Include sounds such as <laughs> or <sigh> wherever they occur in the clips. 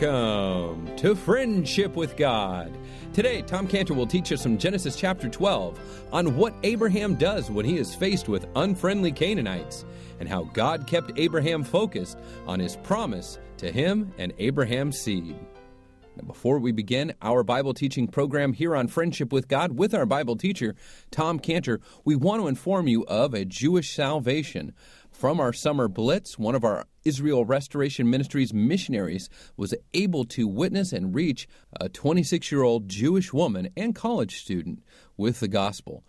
Welcome to Friendship with God. Today, Tom Cantor will teach us from Genesis chapter 12 on what Abraham does when he is faced with unfriendly Canaanites and how God kept Abraham focused on his promise to him and Abraham's seed. Now, before we begin our Bible teaching program here on Friendship with God with our Bible teacher, Tom Cantor, we want to inform you of a Jewish salvation. From our summer blitz, one of our Israel Restoration Ministries missionaries was able to witness and reach a 26 year old Jewish woman and college student with the gospel.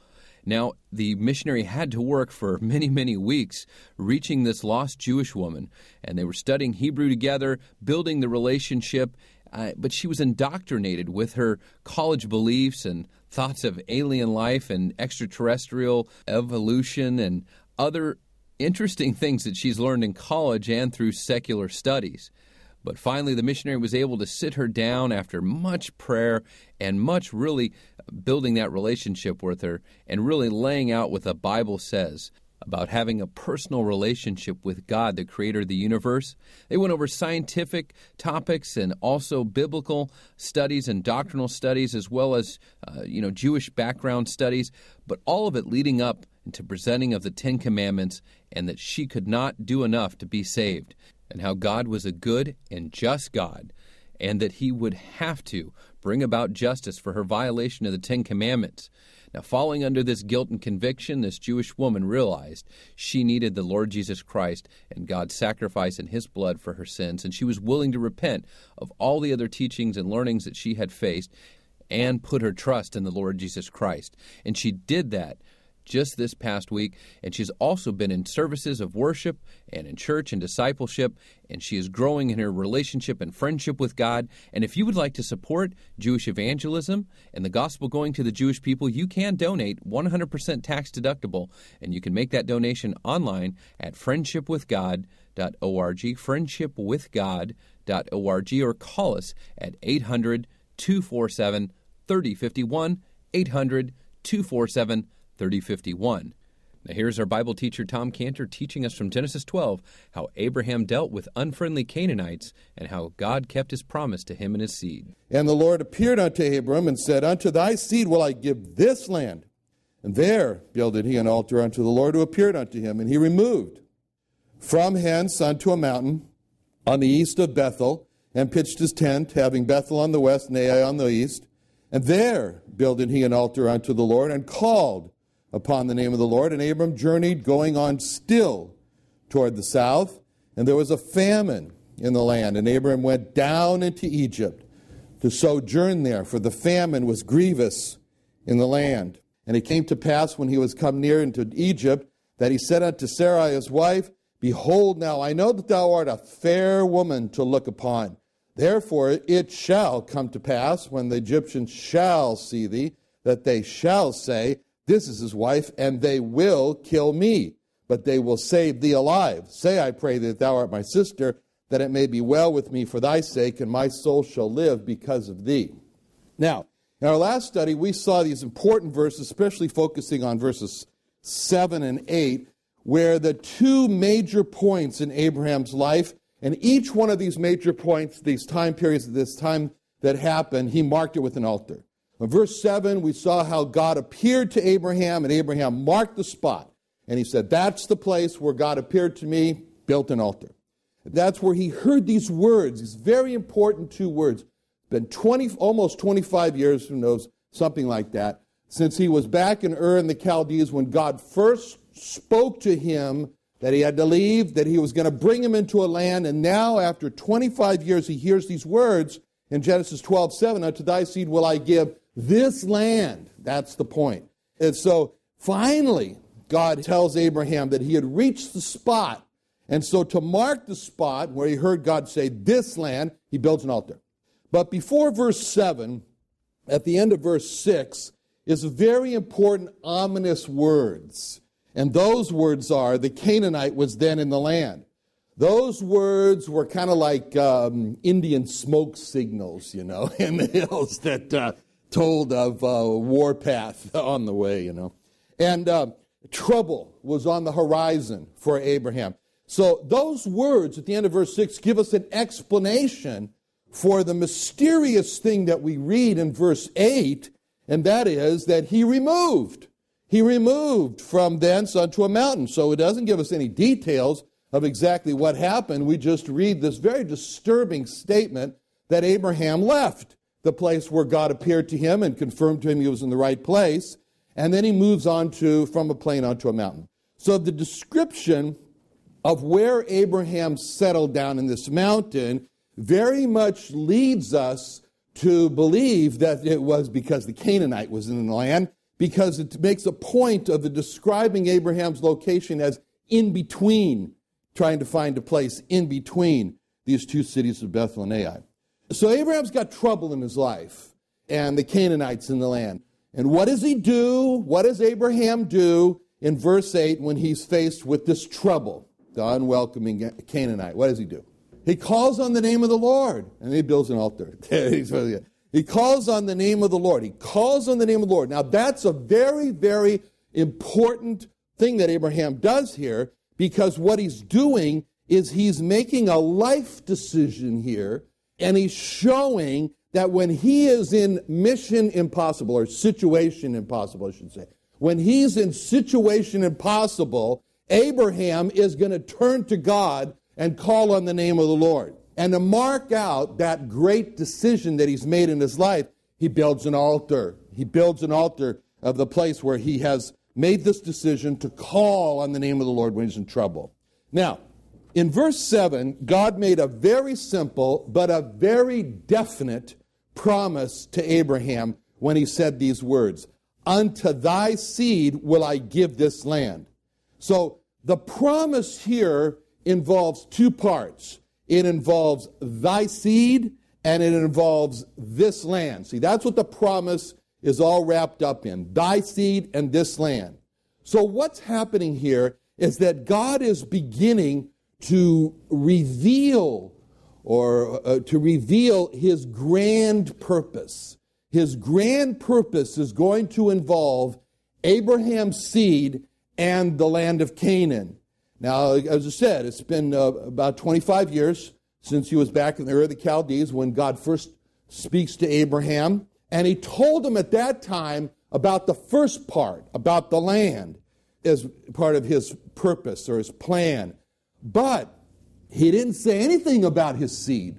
Now, the missionary had to work for <laughs> many, many weeks reaching this lost Jewish woman, and they were studying Hebrew together, building the relationship. Uh, but she was indoctrinated with her college beliefs and thoughts of alien life and extraterrestrial evolution and other interesting things that she's learned in college and through secular studies. But finally, the missionary was able to sit her down after much prayer and much really building that relationship with her and really laying out what the Bible says about having a personal relationship with God, the creator of the universe. They went over scientific topics and also biblical studies and doctrinal studies, as well as, uh, you know, Jewish background studies, but all of it leading up into presenting of the Ten Commandments and that she could not do enough to be saved, and how God was a good and just God, and that he would have to bring about justice for her violation of the Ten Commandments. Now, falling under this guilt and conviction, this Jewish woman realized she needed the Lord Jesus Christ and God's sacrifice in his blood for her sins, and she was willing to repent of all the other teachings and learnings that she had faced and put her trust in the Lord Jesus Christ. And she did that just this past week. And she's also been in services of worship and in church and discipleship. And she is growing in her relationship and friendship with God. And if you would like to support Jewish evangelism and the gospel going to the Jewish people, you can donate 100% tax deductible. And you can make that donation online at friendshipwithgod.org, friendshipwithgod.org, or call us at 800 247 3051. 800 247 3051. Now, here's our Bible teacher, Tom Cantor, teaching us from Genesis 12 how Abraham dealt with unfriendly Canaanites and how God kept his promise to him and his seed. And the Lord appeared unto Abram and said, Unto thy seed will I give this land. And there builded he an altar unto the Lord who appeared unto him. And he removed from hence unto a mountain on the east of Bethel, and pitched his tent, having Bethel on the west and Ai on the east. And there builded he an altar unto the Lord, and called upon the name of the Lord. And Abram journeyed, going on still toward the south. And there was a famine in the land. And Abram went down into Egypt to sojourn there, for the famine was grievous in the land. And it came to pass when he was come near into Egypt that he said unto Sarai his wife, Behold, now I know that thou art a fair woman to look upon. Therefore it shall come to pass when the Egyptians shall see thee, that they shall say, this is his wife, and they will kill me, but they will save thee alive. Say, I pray, that thou art my sister, that it may be well with me for thy sake, and my soul shall live because of thee. Now, in our last study, we saw these important verses, especially focusing on verses 7 and 8, where the two major points in Abraham's life, and each one of these major points, these time periods, of this time that happened, he marked it with an altar. In verse 7, we saw how God appeared to Abraham, and Abraham marked the spot. And he said, That's the place where God appeared to me, built an altar. That's where he heard these words, these very important two words. Been 20, almost 25 years, who knows, something like that, since he was back in Ur in the Chaldees when God first spoke to him that he had to leave, that he was going to bring him into a land. And now, after 25 years, he hears these words in Genesis 12 7 Unto thy seed will I give this land. That's the point. And so finally, God tells Abraham that he had reached the spot. And so to mark the spot where he heard God say, This land, he builds an altar. But before verse 7, at the end of verse 6, is very important, ominous words. And those words are the Canaanite was then in the land. Those words were kind of like um, Indian smoke signals, you know, <laughs> in the hills that uh, told of a uh, warpath <laughs> on the way, you know. And uh, trouble was on the horizon for Abraham. So those words at the end of verse 6 give us an explanation for the mysterious thing that we read in verse 8, and that is that he removed. He removed from thence unto a mountain. So it doesn't give us any details of exactly what happened. We just read this very disturbing statement that Abraham left the place where God appeared to him and confirmed to him he was in the right place. And then he moves on to from a plain onto a mountain. So the description of where Abraham settled down in this mountain very much leads us to believe that it was because the Canaanite was in the land, because it makes a point of the describing Abraham's location as in between, trying to find a place in between these two cities of Bethel and Ai. So Abraham's got trouble in his life, and the Canaanites in the land. And what does he do? What does Abraham do in verse 8 when he's faced with this trouble? The unwelcoming Canaanite. What does he do? He calls on the name of the Lord, and he builds an altar. <laughs> he calls on the name of the Lord. He calls on the name of the Lord. Now, that's a very, very important thing that Abraham does here because what he's doing is he's making a life decision here, and he's showing that when he is in mission impossible, or situation impossible, I should say, when he's in situation impossible, Abraham is going to turn to God and call on the name of the Lord. And to mark out that great decision that he's made in his life, he builds an altar. He builds an altar of the place where he has made this decision to call on the name of the Lord when he's in trouble. Now, in verse 7, God made a very simple but a very definite promise to Abraham when he said these words Unto thy seed will I give this land. So the promise here involves two parts it involves thy seed and it involves this land. See, that's what the promise is all wrapped up in thy seed and this land. So, what's happening here is that God is beginning to reveal or uh, to reveal his grand purpose. His grand purpose is going to involve Abraham's seed and the land of Canaan. Now, as I said, it's been uh, about 25 years since he was back in the Ur of the Chaldees when God first speaks to Abraham. And he told him at that time about the first part, about the land, as part of his purpose or his plan. But he didn't say anything about his seed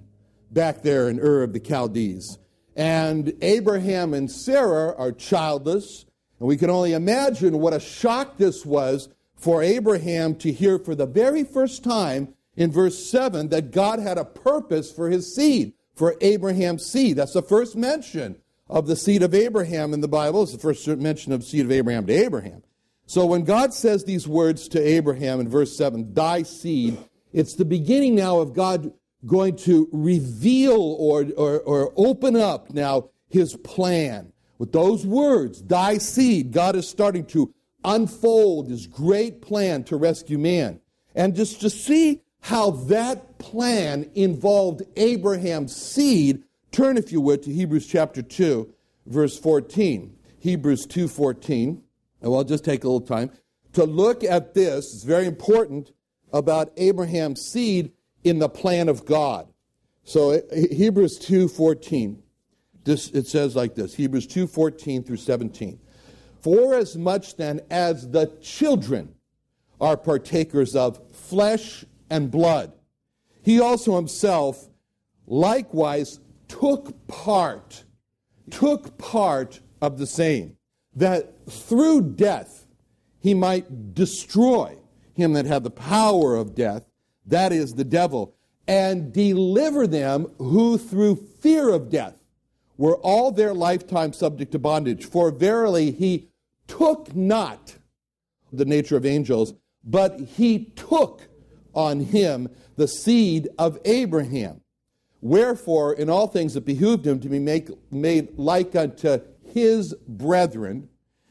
back there in Ur of the Chaldees. And Abraham and Sarah are childless. And we can only imagine what a shock this was for Abraham to hear for the very first time in verse 7 that God had a purpose for his seed, for Abraham's seed. That's the first mention of the seed of Abraham in the Bible. It's the first mention of seed of Abraham to Abraham. So when God says these words to Abraham in verse 7, thy seed, it's the beginning now of God going to reveal or, or, or open up now his plan. With those words, thy seed, God is starting to unfold his great plan to rescue man. And just to see how that plan involved Abraham's seed, turn, if you would, to Hebrews chapter 2, verse 14. Hebrews 2.14. And we'll just take a little time to look at this. It's very important about Abraham's seed in the plan of God. So Hebrews 2.14. This, it says like this Hebrews 2.14 through 17. For as much then as the children are partakers of flesh and blood, he also himself likewise took part, took part of the same, that through death he might destroy him that had the power of death, that is the devil, and deliver them who through fear of death were all their lifetime subject to bondage. For verily he took not the nature of angels, but he took on him the seed of Abraham. Wherefore, in all things it behooved him to be make, made like unto his brethren,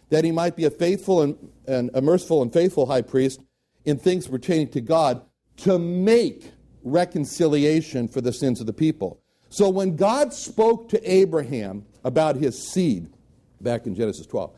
that he might be a faithful and, and a merciful and faithful high priest in things pertaining to God, to make reconciliation for the sins of the people. So when God spoke to Abraham about his seed, back in Genesis 12,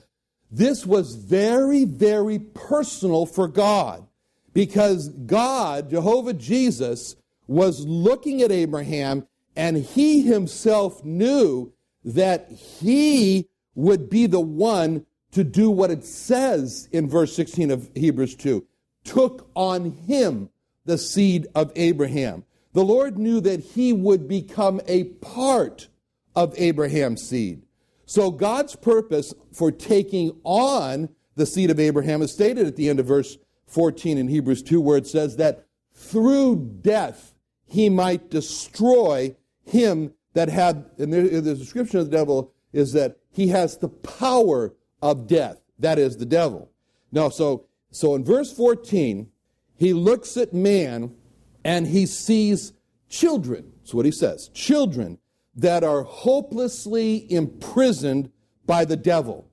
this was very, very personal for God because God, Jehovah Jesus, was looking at Abraham And he himself knew that he would be the one to do what it says in verse 16 of Hebrews 2 took on him the seed of Abraham. The Lord knew that he would become a part of Abraham's seed. So God's purpose for taking on the seed of Abraham is stated at the end of verse 14 in Hebrews 2, where it says that through death he might destroy him that had, and the, the description of the devil is that he has the power of death. That is the devil. Now, so, so in verse 14, he looks at man and he sees children. That's what he says. Children that are hopelessly imprisoned by the devil.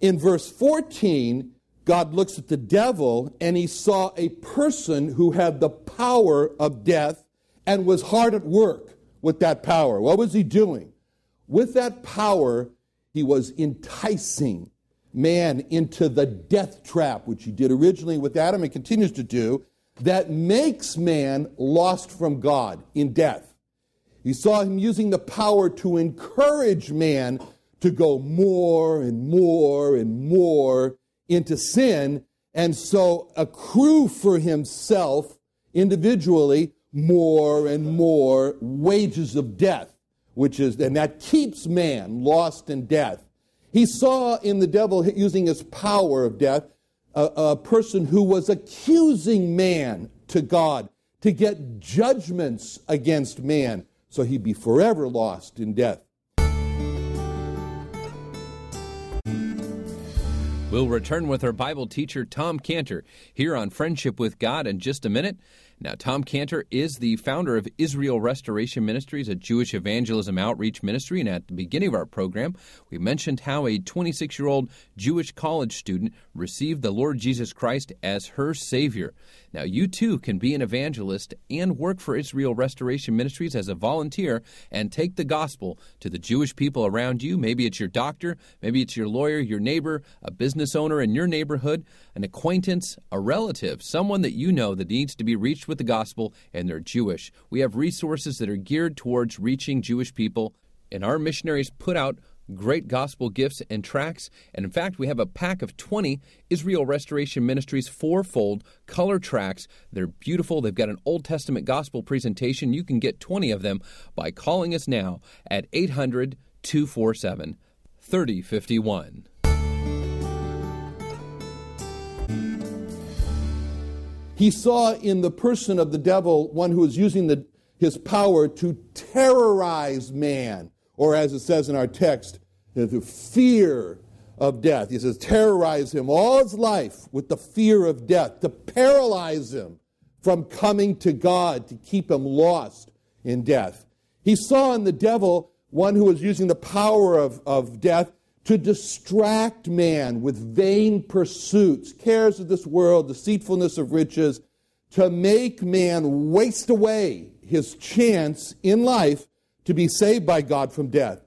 In verse 14, God looks at the devil and he saw a person who had the power of death and was hard at work with that power. What was he doing? With that power, he was enticing man into the death trap, which he did originally with Adam and continues to do, that makes man lost from God in death. He saw him using the power to encourage man to go more and more and more into sin, and so accrue for himself individually more and more wages of death, which is, and that keeps man lost in death. He saw in the devil using his power of death a, a person who was accusing man to God to get judgments against man, so he'd be forever lost in death. We'll return with our Bible teacher, Tom Cantor, here on Friendship with God in just a minute. Now, Tom Cantor is the founder of Israel Restoration Ministries, a Jewish evangelism outreach ministry. And at the beginning of our program, we mentioned how a 26 year old Jewish college student received the Lord Jesus Christ as her Savior. Now, you too can be an evangelist and work for Israel Restoration Ministries as a volunteer and take the gospel to the Jewish people around you. Maybe it's your doctor, maybe it's your lawyer, your neighbor, a business owner in your neighborhood, an acquaintance, a relative, someone that you know that needs to be reached with the gospel and they're Jewish. We have resources that are geared towards reaching Jewish people, and our missionaries put out great gospel gifts and tracts. And in fact, we have a pack of 20 Israel Restoration Ministries fourfold color tracts. They're beautiful. They've got an Old Testament gospel presentation. You can get 20 of them by calling us now at 800 247 3051. He saw in the person of the devil one who was using the, his power to terrorize man, or as it says in our text, the fear of death. He says, terrorize him all his life with the fear of death, to paralyze him from coming to God, to keep him lost in death. He saw in the devil one who was using the power of, of death to distract man with vain pursuits, cares of this world, deceitfulness of riches, to make man waste away his chance in life to be saved by God from death.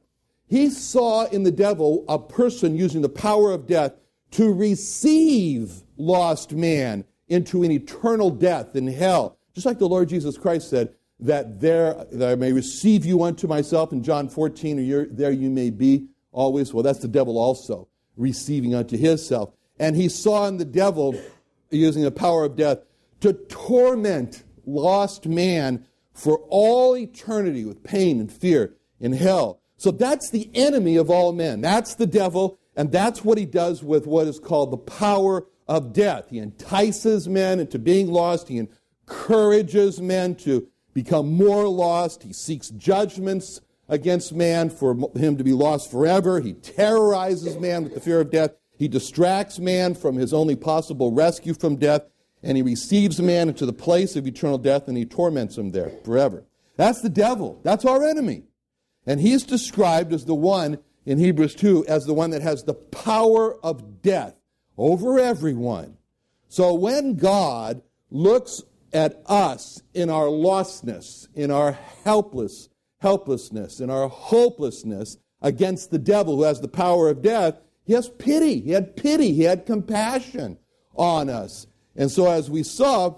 He saw in the devil a person using the power of death to receive lost man into an eternal death in hell. Just like the Lord Jesus Christ said, that there that I may receive you unto myself in John 14, or there you may be always. Well, that's the devil also receiving unto himself. And he saw in the devil, using the power of death, to torment lost man for all eternity with pain and fear in hell. So that's the enemy of all men. That's the devil, and that's what he does with what is called the power of death. He entices men into being lost, he encourages men to become more lost, he seeks judgments against man for him to be lost forever. He terrorizes man with the fear of death. He distracts man from his only possible rescue from death, and he receives man into the place of eternal death, and he torments him there forever. That's the devil. That's our enemy. And he's described as the one in Hebrews 2 as the one that has the power of death over everyone. So when God looks at us in our lostness, in our helpless helplessness and our hopelessness against the devil who has the power of death, he has pity. He had pity. He had compassion on us. And so, as we saw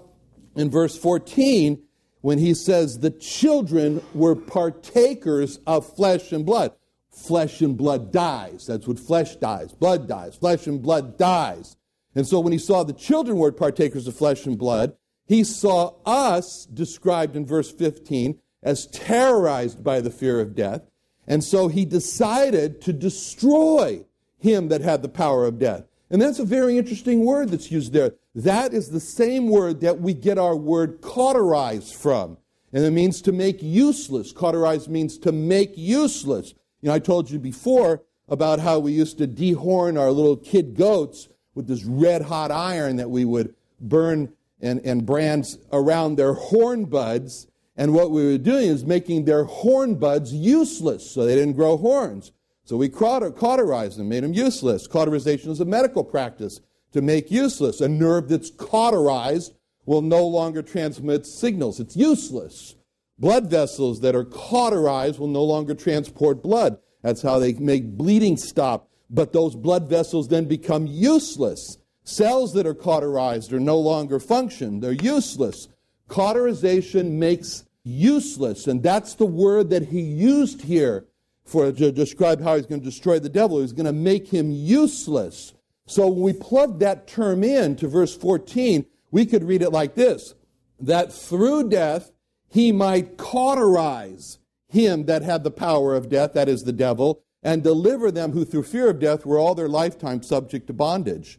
in verse 14, when he says the children were partakers of flesh and blood. Flesh and blood dies. That's what flesh dies. Blood dies. Flesh and blood dies. And so when he saw the children were partakers of flesh and blood, he saw us described in verse 15 as terrorized by the fear of death. And so he decided to destroy him that had the power of death. And that's a very interesting word that's used there. That is the same word that we get our word cauterize from. And it means to make useless. Cauterize means to make useless. You know, I told you before about how we used to dehorn our little kid goats with this red hot iron that we would burn and, and brands around their horn buds. And what we were doing is making their horn buds useless so they didn't grow horns. So we cauterized them, made them useless. Cauterization is a medical practice to make useless. A nerve that's cauterized will no longer transmit signals. It's useless. Blood vessels that are cauterized will no longer transport blood. That's how they make bleeding stop. But those blood vessels then become useless. Cells that are cauterized are no longer function. They're useless. Cauterization makes useless. And that's the word that he used here for to describe how he's going to destroy the devil. He's going to make him useless. So when we plug that term in to verse 14, we could read it like this that through death he might cauterize him that had the power of death, that is the devil, and deliver them who through fear of death were all their lifetime subject to bondage.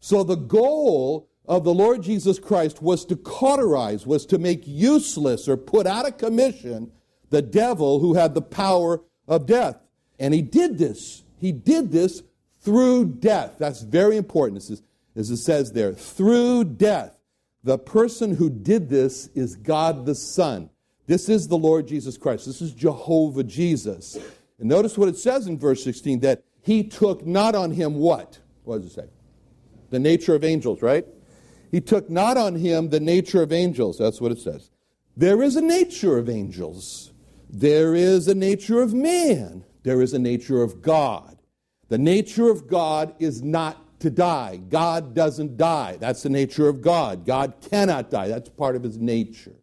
So the goal of the Lord Jesus Christ was to cauterize, was to make useless or put out of commission the devil who had the power of death. And he did this. He did this through death. That's very important. Is, as it says there, through death. The person who did this is God the Son. This is the Lord Jesus Christ. This is Jehovah Jesus. And notice what it says in verse 16 that he took not on him what? What does it say? The nature of angels, right? He took not on him the nature of angels. That's what it says. There is a nature of angels. There is a nature of man. There is a nature of God. The nature of God is not to die. God doesn't die. That's the nature of God. God cannot die. That's part of his nature.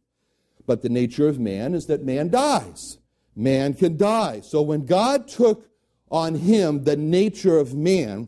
But the nature of man is that man dies. Man can die. So when God took on him the nature of man,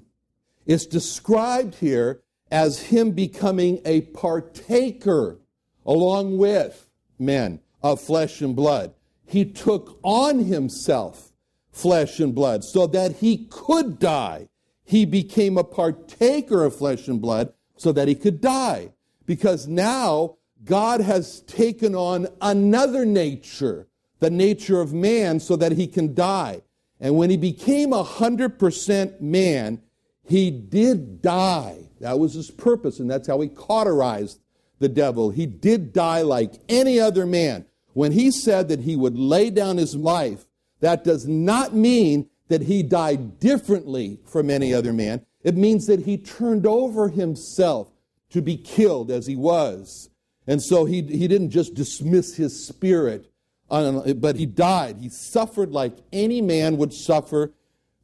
it's described here as him becoming a partaker along with men of flesh and blood. He took on himself flesh and blood so that he could die. He became a partaker of flesh and blood so that he could die. Because now God has taken on another nature, the nature of man, so that he can die. And when he became a hundred percent man, he did die. That was his purpose, and that's how he cauterized the devil. He did die like any other man. When he said that he would lay down his life that does not mean that he died differently from any other man. It means that he turned over himself to be killed as he was. And so he, he didn't just dismiss his spirit, uh, but he died. He suffered like any man would suffer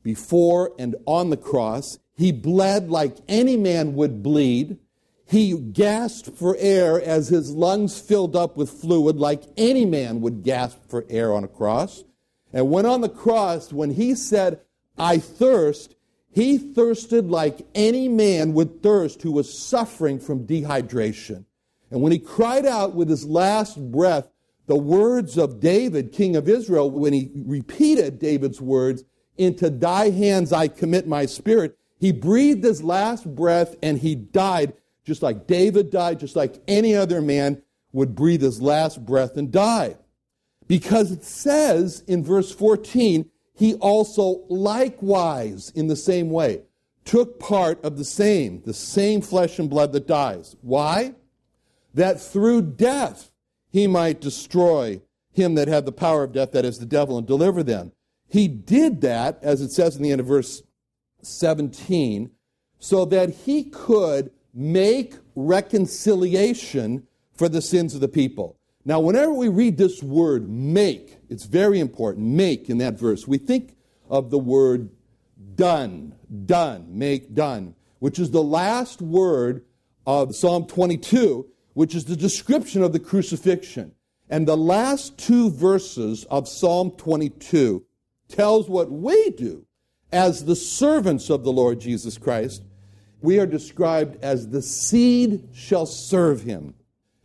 before and on the cross. He bled like any man would bleed. He gasped for air as his lungs filled up with fluid, like any man would gasp for air on a cross. And when on the cross, when he said, I thirst, he thirsted like any man would thirst who was suffering from dehydration. And when he cried out with his last breath, the words of David, king of Israel, when he repeated David's words, Into thy hands I commit my spirit, he breathed his last breath and he died, just like David died, just like any other man would breathe his last breath and die. Because it says in verse 14, he also likewise, in the same way, took part of the same, the same flesh and blood that dies. Why? That through death he might destroy him that had the power of death, that is the devil, and deliver them. He did that, as it says in the end of verse 17, so that he could make reconciliation for the sins of the people. Now, whenever we read this word make, it's very important, make in that verse, we think of the word done, done, make done, which is the last word of Psalm 22, which is the description of the crucifixion. And the last two verses of Psalm 22 tells what we do as the servants of the Lord Jesus Christ. We are described as the seed shall serve him.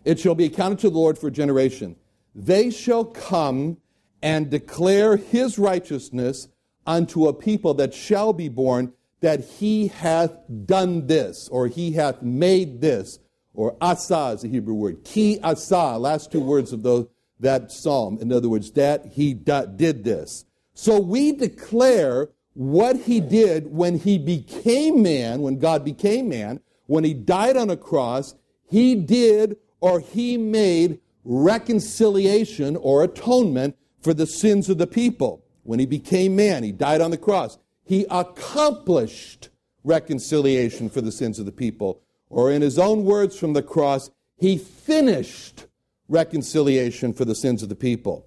It shall be accounted to the Lord for a generation. They shall come and declare his righteousness unto a people that shall be born, that he hath done this, or he hath made this, or asa is the Hebrew word. Ki asa, last two words of those, that psalm. In other words, that he did this. So we declare what he did when he became man, when God became man, when he died on a cross, he did or he made reconciliation or atonement for the sins of the people. When he became man, he died on the cross. He accomplished reconciliation for the sins of the people. Or in his own words from the cross, he finished reconciliation for the sins of the people.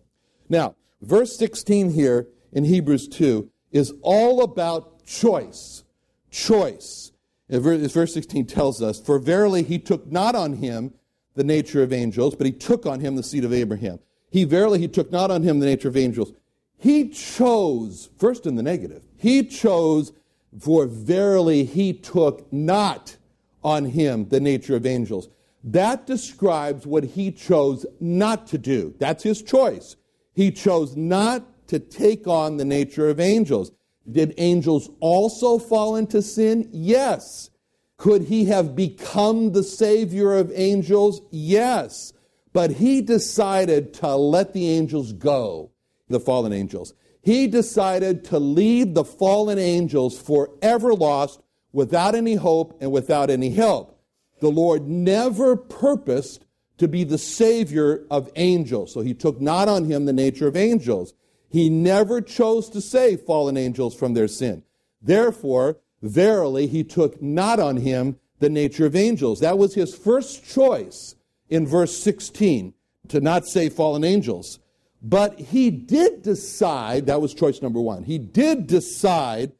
Now, verse 16 here in Hebrews 2 is all about choice. Choice. Verse 16 tells us, For verily he took not on him the nature of angels, but he took on him the seed of Abraham. He verily he took not on him the nature of angels. He chose, first in the negative, he chose, for verily he took not on him the nature of angels. That describes what he chose not to do. That's his choice. He chose not to take on the nature of angels. Did angels also fall into sin? Yes. Could he have become the savior of angels? Yes. But he decided to let the angels go, the fallen angels. He decided to leave the fallen angels forever lost without any hope and without any help. The Lord never purposed to be the savior of angels. So he took not on him the nature of angels. He never chose to save fallen angels from their sin. Therefore, verily, he took not on him the nature of angels. That was his first choice in verse 16 to not save fallen angels. But he did decide, that was choice number one. He did decide,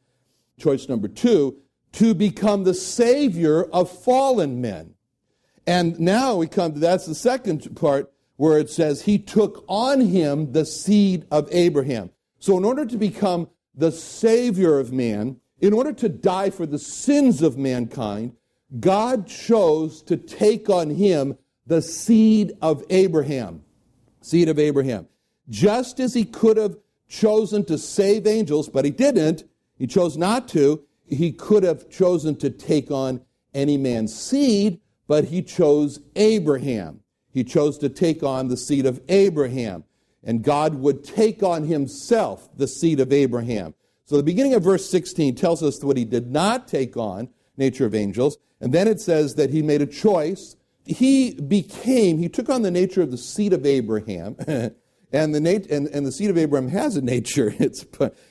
choice number two, to become the savior of fallen men. And now we come to that's the second part where it says he took on him the seed of Abraham. So, in order to become the savior of man, in order to die for the sins of mankind, God chose to take on him the seed of Abraham. Seed of Abraham. Just as he could have chosen to save angels, but he didn't, he chose not to, he could have chosen to take on any man's seed, but he chose Abraham. He chose to take on the seed of Abraham. And God would take on himself the seed of Abraham. So the beginning of verse 16 tells us what he did not take on, nature of angels. And then it says that he made a choice. He became, he took on the nature of the seed of Abraham. <laughs> and, the nat- and, and the seed of Abraham has a nature. <laughs> It's,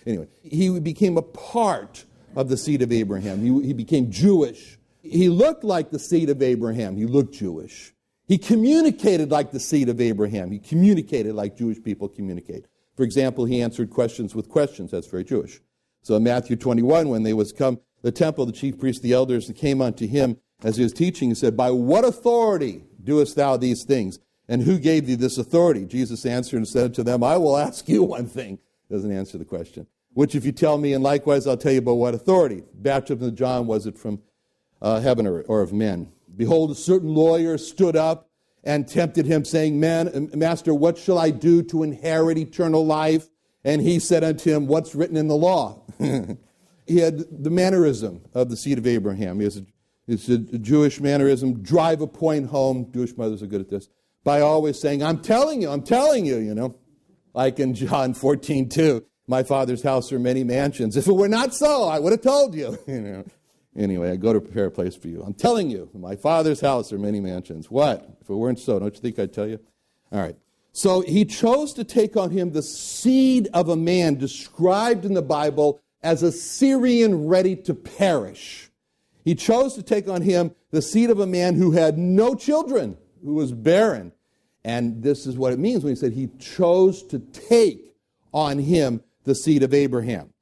anyway, he became a part of the seed of Abraham. He, he became Jewish. He looked like the seed of Abraham. He looked Jewish. He communicated like the seed of Abraham. He communicated like Jewish people communicate. For example, he answered questions with questions. That's very Jewish. So in Matthew 21, when they was come the temple, the chief priests, the elders, that came unto him as he was teaching, he said, By what authority doest thou these things? And who gave thee this authority? Jesus answered and said to them, I will ask you one thing. Doesn't answer the question. Which if you tell me, and likewise I'll tell you by what authority. Baptism of John, was it from uh, heaven or, or of men? Behold, a certain lawyer stood up and tempted him, saying, Man, um, Master, what shall I do to inherit eternal life? And he said unto him, What's written in the law? <laughs> he had the mannerism of the seed of Abraham. He has a, it's a Jewish mannerism, drive a point home. Jewish mothers are good at this. By always saying, I'm telling you, I'm telling you, you know. Like in John 14, 2, my father's house are many mansions. If it were not so, I would have told you. <laughs> you know. Anyway, I go to prepare a place for you. I'm telling you, my father's house are many mansions. What? If it weren't so, don't you think I'd tell you? All right. So he chose to take on him the seed of a man described in the Bible as a Syrian ready to perish. He chose to take on him the seed of a man who had no children, who was barren. And this is what it means when he said he chose to take on him the seed of Abraham.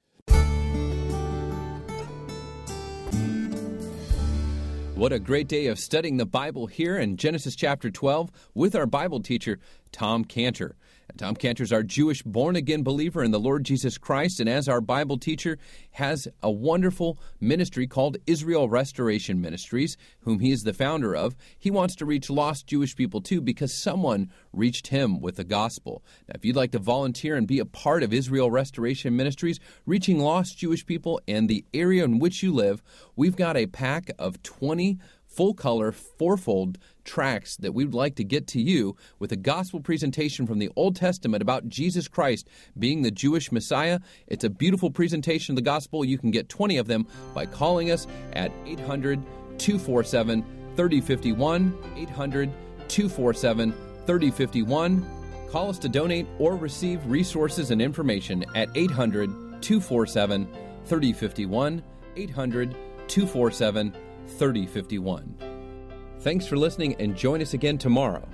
What a great day of studying the Bible here in Genesis chapter 12 with our Bible teacher, Tom Cantor. Tom Cantor's our Jewish born again believer in the Lord Jesus Christ, and as our Bible teacher, has a wonderful ministry called Israel Restoration Ministries, whom he is the founder of. He wants to reach lost Jewish people too because someone reached him with the gospel. Now, if you'd like to volunteer and be a part of Israel Restoration Ministries, reaching lost Jewish people in the area in which you live, we've got a pack of 20 full color, fourfold tracts that we would like to get to you with a gospel presentation from the Old Testament about Jesus Christ being the Jewish Messiah. It's a beautiful presentation of the gospel. You can get 20 of them by calling us at 800 247 3051. 800 247 3051. Call us to donate or receive resources and information at 800 247 3051. 800 247 3051. Thanks for listening and join us again tomorrow